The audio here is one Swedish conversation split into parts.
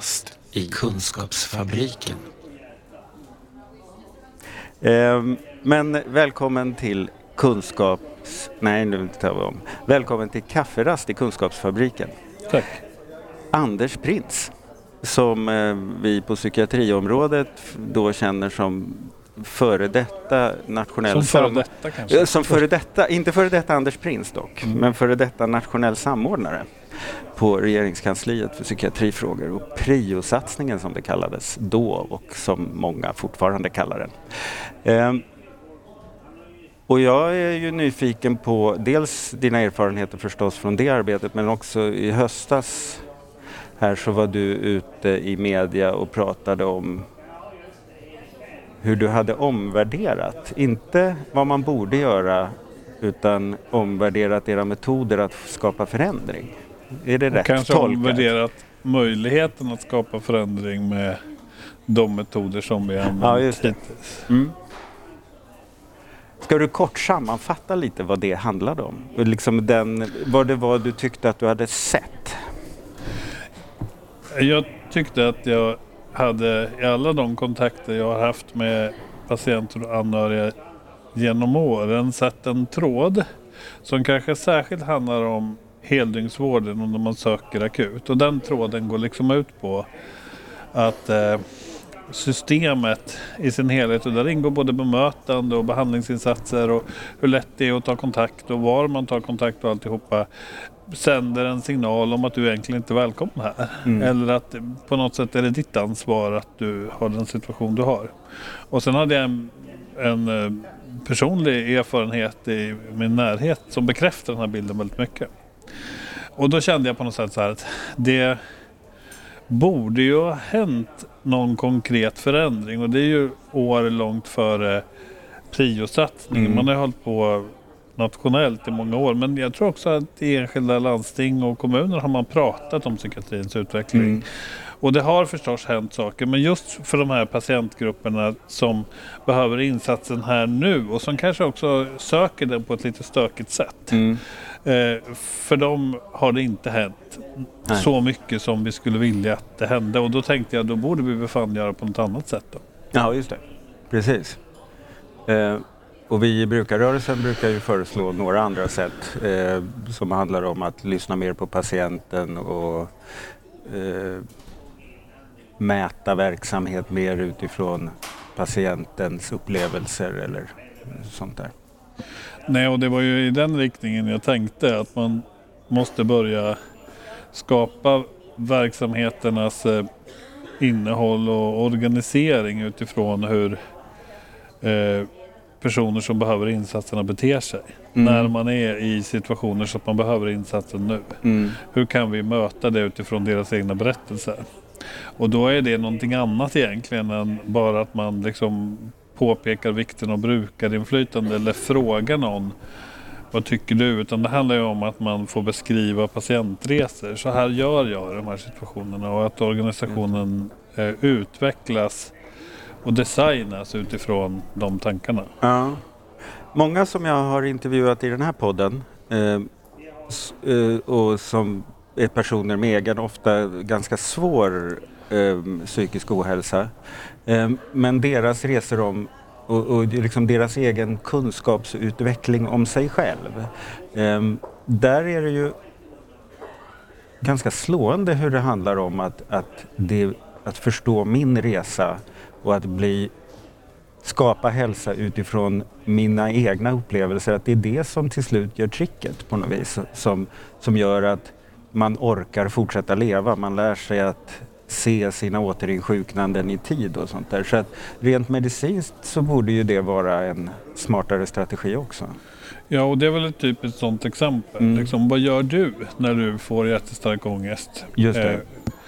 Kafferast i Kunskapsfabriken. Ehm, men välkommen till Kunskaps... Nej, nu tar vi om. Välkommen till Kafferast i Kunskapsfabriken. Tack. Anders Prins, som eh, vi på psykiatriområdet då känner som före detta nationell... Som före detta kanske? Ja, Som före detta, inte före detta Anders Prins dock, Mm. men före detta nationell samordnare på regeringskansliet för psykiatrifrågor och priosatsningen som det kallades då och som många fortfarande kallar den. Ehm, och jag är ju nyfiken på dels dina erfarenheter förstås från det arbetet men också i höstas här så var du ute i media och pratade om hur du hade omvärderat, inte vad man borde göra utan omvärderat era metoder att skapa förändring. Är det rätt kanske tolkat? omvärderat möjligheten att skapa förändring med de metoder som vi använt Ja, just det. Mm. Ska du kort sammanfatta lite vad det handlade om? Liksom den, vad det var du tyckte att du hade sett? Jag tyckte att jag hade i alla de kontakter jag har haft med patienter och anhöriga genom åren sett en tråd som kanske särskilt handlar om heldygnsvården och när man söker akut. Och den tråden går liksom ut på att eh, systemet i sin helhet och där ingår både bemötande och behandlingsinsatser och hur lätt det är att ta kontakt och var man tar kontakt och alltihopa sänder en signal om att du egentligen inte är välkommen här. Mm. Eller att på något sätt är det ditt ansvar att du har den situation du har. Och sen hade jag en, en eh, personlig erfarenhet i min närhet som bekräftar den här bilden väldigt mycket. Och då kände jag på något sätt så här att det borde ju ha hänt någon konkret förändring och det är ju år långt före priosatsningen. Mm. Man har ju hållit på nationellt i många år men jag tror också att i enskilda landsting och kommuner har man pratat om psykiatrins utveckling. Mm. Och det har förstås hänt saker men just för de här patientgrupperna som behöver insatsen här nu och som kanske också söker den på ett lite stökigt sätt. Mm. Eh, för dem har det inte hänt Nej. så mycket som vi skulle vilja att det hände. Och då tänkte jag då borde vi väl fan göra på något annat sätt då. Ja, just det. Precis. Eh, och vi i brukarrörelsen brukar ju föreslå några andra sätt eh, som handlar om att lyssna mer på patienten och eh, mäta verksamhet mer utifrån patientens upplevelser eller sånt där. Nej, och det var ju i den riktningen jag tänkte att man måste börja skapa verksamheternas eh, innehåll och organisering utifrån hur eh, personer som behöver insatserna beter sig. Mm. När man är i situationer så att man behöver insatsen nu. Mm. Hur kan vi möta det utifrån deras egna berättelser? Och då är det någonting annat egentligen än bara att man liksom påpekar vikten av brukarinflytande eller frågar någon vad tycker du? Utan det handlar ju om att man får beskriva patientresor. Så här gör jag i de här situationerna och att organisationen eh, utvecklas och designas utifrån de tankarna. Ja. Många som jag har intervjuat i den här podden eh, eh, och som är personer med egen, ofta ganska svår eh, psykisk ohälsa. Eh, men deras resor om och, och liksom deras egen kunskapsutveckling om sig själv. Eh, där är det ju ganska slående hur det handlar om att, att, det, att förstå min resa och att bli skapa hälsa utifrån mina egna upplevelser. Att det är det som till slut gör tricket på något vis. Som, som gör att man orkar fortsätta leva. Man lär sig att se sina återinsjuknanden i tid och sånt där. Så att rent medicinskt så borde ju det vara en smartare strategi också. Ja, och det är väl ett typiskt sådant exempel. Mm. Liksom, vad gör du när du får jättestark ångest? Just det. Eh,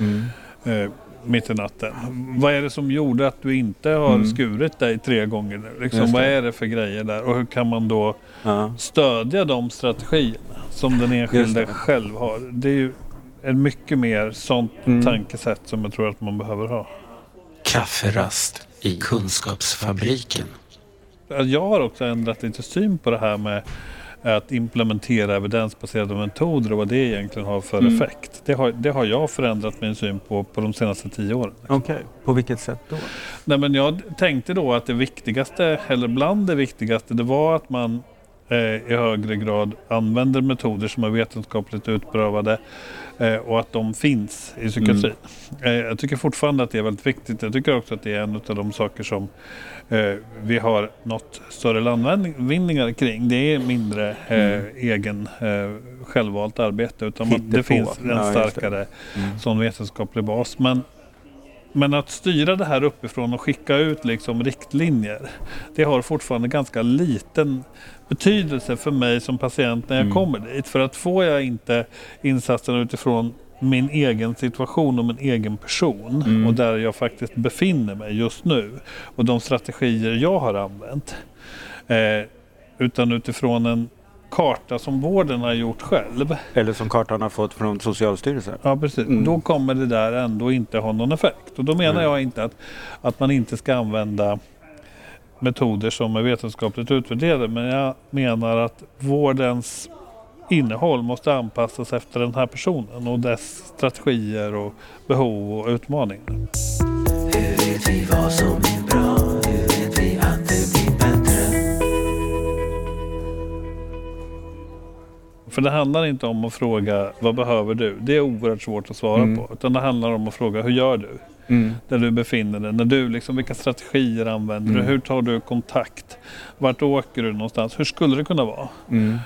Mm. eh, mitt i natten. Vad är det som gjorde att du inte har Mm. skurit dig tre gånger nu? Liksom, vad är det för grejer där? Och hur kan man då Ja. stödja de strategierna som den enskilde själv har? Det är ju ett mycket mer sånt Mm. tankesätt som jag tror att man behöver ha. Kafferast i Kunskapsfabriken. Jag har också ändrat lite syn på det här med att implementera evidensbaserade metoder och vad det egentligen har för Mm. effekt. Det har, det har jag förändrat min syn på på de senaste tio åren. Okej, på vilket sätt då? Nej, men jag tänkte då att det viktigaste, eller bland det viktigaste, det var att man i högre grad använder metoder som är vetenskapligt utprövade eh, och att de finns i psykiatrin. Eh, jag tycker fortfarande att det är väldigt viktigt. Jag tycker också att det är en av de saker som eh, vi har nått större landvinningar kring. Det är mindre eh, egen eh, självvalt arbete utan man, det finns en starkare Mm. sån vetenskaplig bas. Men, men att styra det här uppifrån och skicka ut liksom riktlinjer, det har fortfarande ganska liten betydelse för mig som patient när jag Mm. kommer dit. För att får jag inte insatsen utifrån min egen situation och min egen person Mm. och där jag faktiskt befinner mig just nu och de strategier jag har använt. Eh, utan utifrån en karta som vården har gjort själv. Eller som kartan har fått från Socialstyrelsen. Ja, precis. Mm. Då kommer det där ändå inte ha någon effekt. Och då menar Mm. jag inte att, att man inte ska använda metoder som är vetenskapligt utvärderade. Men jag menar att vårdens innehåll måste anpassas efter den här personen och dess strategier och behov och utmaningar. Hur vet vi vad som är För det handlar inte om att fråga vad behöver du? Det är oerhört svårt att svara Mm. på. Utan det handlar om att fråga hur gör du? Mm. där du befinner dig. När du, liksom, vilka strategier använder du? Mm. Hur tar du kontakt? Vart åker du någonstans? Hur skulle det kunna vara? Mm.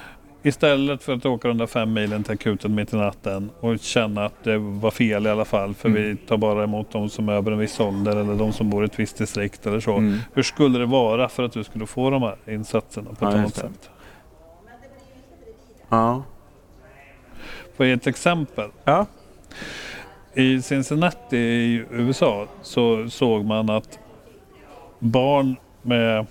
Istället för att åka de där fem milen till akuten mitt i natten och känna att det var fel i alla fall för Mm. vi tar bara emot de som är över en viss ålder eller de som bor i ett visst distrikt eller så. Mm. Hur skulle det vara för att du skulle få de här insatserna på ett Ja, annat sätt? Ja. Får jag ge ett exempel? Ja. I Cincinnati i USA så såg man att barn med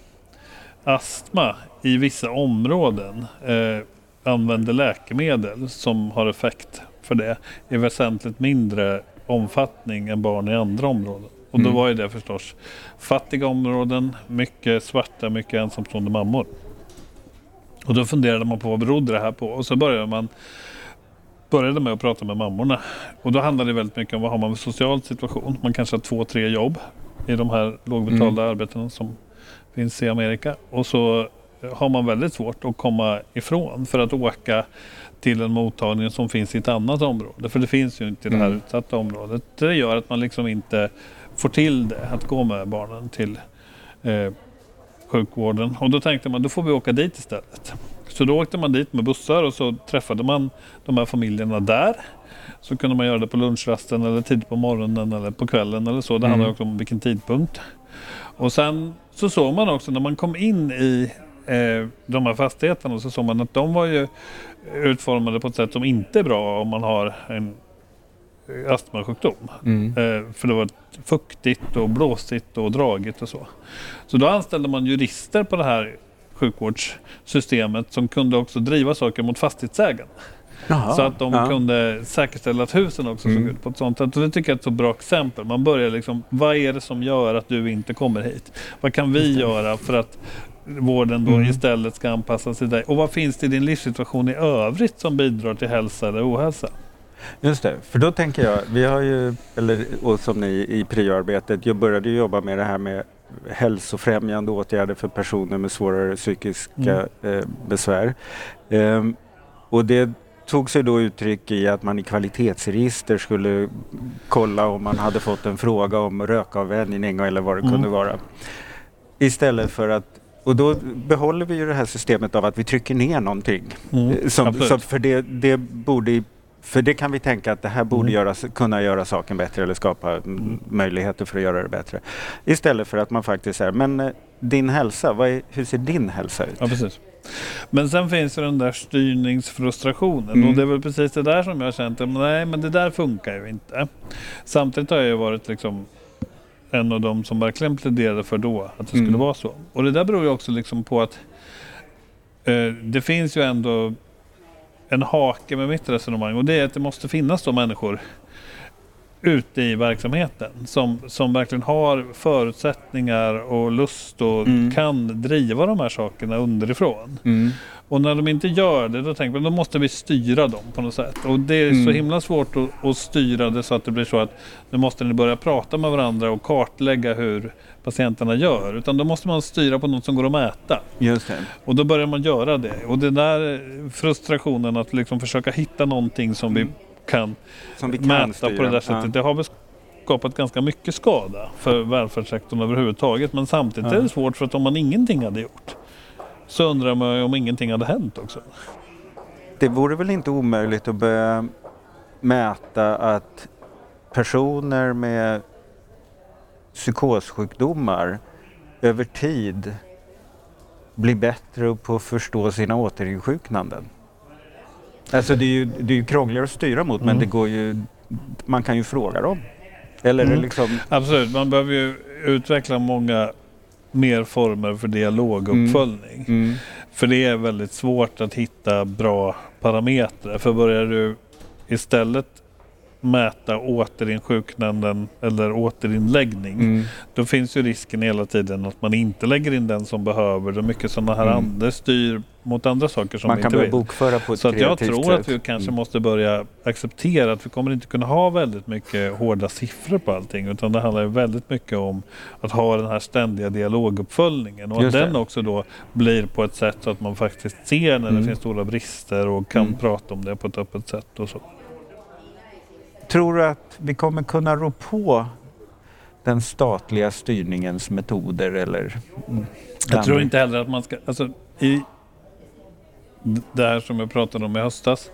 astma i vissa områden eh, använder läkemedel som har effekt för det i väsentligt mindre omfattning än barn i andra områden. Och då Mm. var ju det förstås fattiga områden, mycket svarta, mycket ensamstående mammor. Och då funderade man på vad berodde det här på och så började man började med att prata med mammorna. Och då handlade det väldigt mycket om vad har man för social situation. Man kanske har två, tre jobb i de här lågbetalda arbetena som finns i Amerika. Och så har man väldigt svårt att komma ifrån för att åka till en mottagning som finns i ett annat område. För det finns ju inte i det här Mm. utsatta området. Det gör att man liksom inte får till det, att gå med barnen till eh, sjukvården. Och då tänkte man, då får vi åka dit istället. Så då åkte man dit med bussar och så träffade man de här familjerna där. Så kunde man göra det på lunchrasten eller tidigt på morgonen eller på kvällen eller så. Det Mm. handlar också om vilken tidpunkt. Och sen så såg man också när man kom in i eh, de här fastigheterna så såg man att de var ju utformade på ett sätt som inte är bra om man har en astmasjukdom. Mm. Eh, för det var fuktigt och blåsigt och dragigt och så. Så då anställde man jurister på det här sjukvårdssystemet som kunde också driva saker mot fastighetsägarna. Jaha. Så att de ja. kunde säkerställa att husen också Mm. såg ut på ett sånt sätt. Och det tycker jag är ett så bra exempel. Man börjar liksom, vad är det som gör att du inte kommer hit? Vad kan vi göra för att vården då Mm. istället ska anpassa sig till dig? Och vad finns det i din livssituation i övrigt som bidrar till hälsa eller ohälsa? Just det, för då tänker jag, vi har ju, eller och som ni i prioarbetet, jag började jobba med det här med hälsofrämjande åtgärder för personer med svårare psykiska eh, besvär. Ehm, och det tog sig då uttryck i att man i kvalitetsregister skulle kolla om man hade fått en fråga om rökavvänjning eller vad det Mm. kunde vara. Istället för att och då behåller vi ju det här systemet av att vi trycker ner någonting. Eh, Som, som för, det, det borde, i- för det kan vi tänka att det här borde Mm. göras, kunna göra saken bättre eller skapa mm. möjligheter för att göra det bättre. Istället för att man faktiskt säger, men eh, din hälsa, vad är, hur ser din hälsa ut? Ja, precis. Men sen finns ju den där styrningsfrustrationen Mm. och det är väl precis det där som jag har känt nej men det där funkar ju inte. Samtidigt har jag ju varit liksom en av de som verkligen pläderade för då att det skulle Mm. vara så. Och det där beror ju också liksom på att eh, det finns ju ändå en hake med mitt resonemang. Och det är att det måste finnas då människor ute i verksamheten som, som verkligen har förutsättningar och lust och Mm. kan driva de här sakerna underifrån. Mm. Och när de inte gör det då tänker man då måste vi styra dem på något sätt. Och det är så Mm. himla svårt att, att styra det så att det blir så att nu måste ni börja prata med varandra och kartlägga hur patienterna gör. Utan då måste man styra på något som går att mäta. Just det. Och då börjar man göra det. Och den där frustrationen att liksom försöka hitta någonting som vi kan Som vi kan mäta styra. på det där sättet. Det har väl skapat ganska mycket skada för välfärdssektorn överhuvudtaget. Men samtidigt Ja. är det svårt för att om man ingenting hade gjort så undrar man ju om ingenting hade hänt också. Det vore väl inte omöjligt att börja mäta att personer med psykossjukdomar över tid blir bättre på att förstå sina återinsjuknanden. Alltså det är ju, det är ju krångligare att styra mot men Mm. det går ju, man kan ju fråga dem. Eller Mm. liksom, Absolut, man behöver ju utveckla många mer former för dialoguppföljning. mm, För det är väldigt svårt att hitta bra parametrar. För börjar du istället mäta återinsjuknanden eller återinläggning mm, då finns ju risken hela tiden att man inte lägger in den som behöver. Det är mycket sådana här Mm. andra styr mot andra saker som man vi inte vill. bokföra på ett Så att jag tror sätt. att vi kanske Mm. måste börja acceptera att vi kommer inte kunna ha väldigt mycket hårda siffror på allting. Utan det handlar väldigt mycket om att ha den här ständiga dialoguppföljningen. Och att det. den också då blir på ett sätt så att man faktiskt ser när Mm. det finns stora brister och kan Mm. prata om det på ett öppet sätt. Och så. Tror du att vi kommer kunna rå på den statliga styrningens metoder eller? mm, Jag tror inte heller att man ska... Alltså, i det här som jag pratade om i höstas.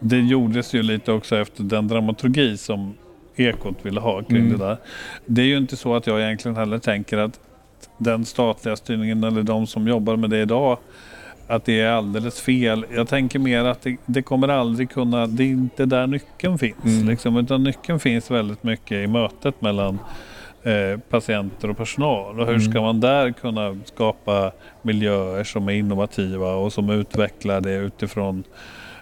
Det gjordes ju lite också efter den dramaturgi som Ekot ville ha kring Mm. det där. Det är ju inte så att jag egentligen heller tänker att den statliga styrningen eller de som jobbar med det idag att det är alldeles fel. Jag tänker mer att det, det kommer aldrig kunna, det är inte där nyckeln finns. Mm. Liksom, utan nyckeln finns väldigt mycket i mötet mellan eh, patienter och personal. Och hur Mm. ska man där kunna skapa miljöer som är innovativa och som utvecklar det utifrån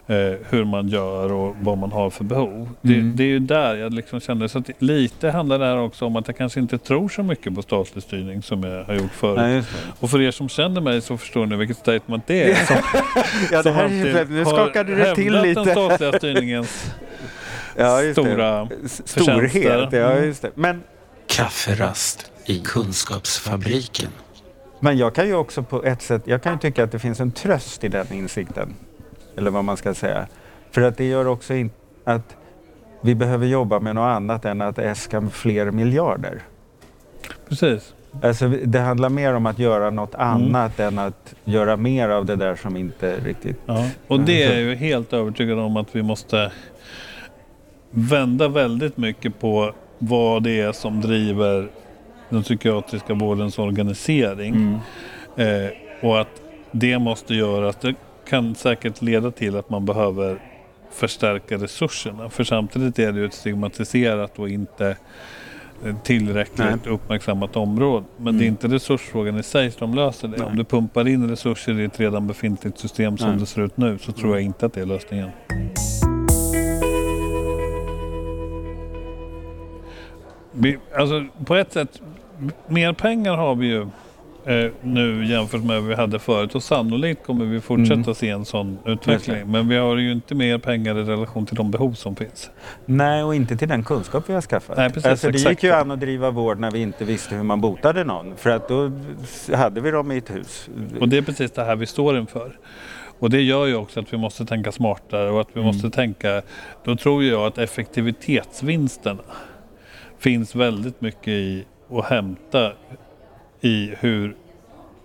eh, hur man gör och vad man har för behov. Det, Mm. det är ju där jag liksom kände, så att lite handlar det här också om att jag kanske inte tror så mycket på statlig styrning som jag har gjort förut. Nej. Och för er som känner mig så förstår ni vilket statement det är. Som, Ja, det här är, nu har skakade det till lite. den statliga styrningens Ja, stora. Storhet, ja Mm. just det. Men, Kafferast i Kunskapsfabriken. men jag kan ju också på ett sätt, jag kan ju tycka att det finns en tröst i den insikten. Eller vad man ska säga. För att det gör också att vi behöver jobba med något annat än att äska fler miljarder. Precis. Alltså, det handlar mer om att göra något Mm. annat än att göra mer av det där som inte riktigt... Ja. Och det Alltså- är jag ju helt övertygad om att vi måste vända väldigt mycket på vad det är som driver den psykiatriska vårdens organisering. Mm. Eh, och att det måste göras. Det kan säkert leda till att man behöver förstärka resurserna. För samtidigt är det ju ett stigmatiserat och inte eh, tillräckligt uppmärksammat område. Men det är Mm. inte resursfrågan i sig som löser det. Nej. Om du pumpar in resurser i ett redan befintligt system som Nej. det ser ut nu så tror jag inte att det är lösningen. Vi, alltså, på ett sätt, mer pengar har vi ju eh, nu jämfört med vad vi hade förut och sannolikt kommer vi fortsätta Mm. se en sån utveckling. Men vi har ju inte mer pengar i relation till de behov som finns. Nej, och inte till den kunskap vi har skaffat. Nej, precis, alltså, det exakt. gick ju an att driva vård när vi inte visste hur man botade någon. För att då hade vi dem i ett hus. Och det är precis det här vi står inför. Och det gör ju också att vi måste tänka smartare och att vi Mm. måste tänka, då tror jag att effektivitetsvinsterna finns väldigt mycket i att hämta i hur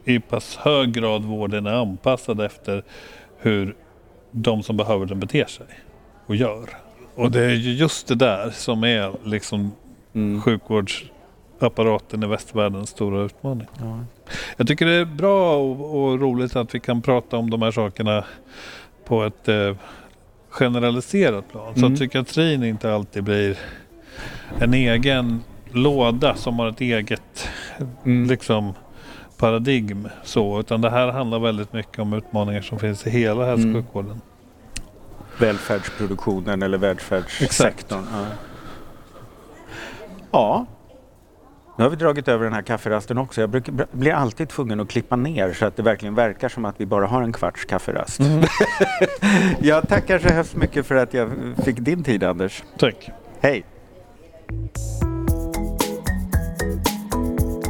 i pass hög grad vården är anpassad efter hur de som behöver den beter sig och gör. Och det är ju just det där som är liksom Mm. sjukvårdsapparaten i västvärldens stora utmaning. Ja. Jag tycker det är bra och, och roligt att vi kan prata om de här sakerna på ett eh, generaliserat plan. Så Mm. att psykiatrin inte alltid blir en egen låda som har ett eget Mm. liksom, paradigm. Så, utan det här handlar väldigt mycket om utmaningar som finns i hela hälso och Mm. sjukvården. Välfärdsproduktionen eller välfärdssektorn. Ja. Ja. Nu har vi dragit över den här kafferasten också. Jag brukar, blir alltid tvungen att klippa ner så att det verkligen verkar som att vi bara har en kvarts kafferast. jag tackar så hemskt mycket för att jag fick din tid Anders. Tack. Hej!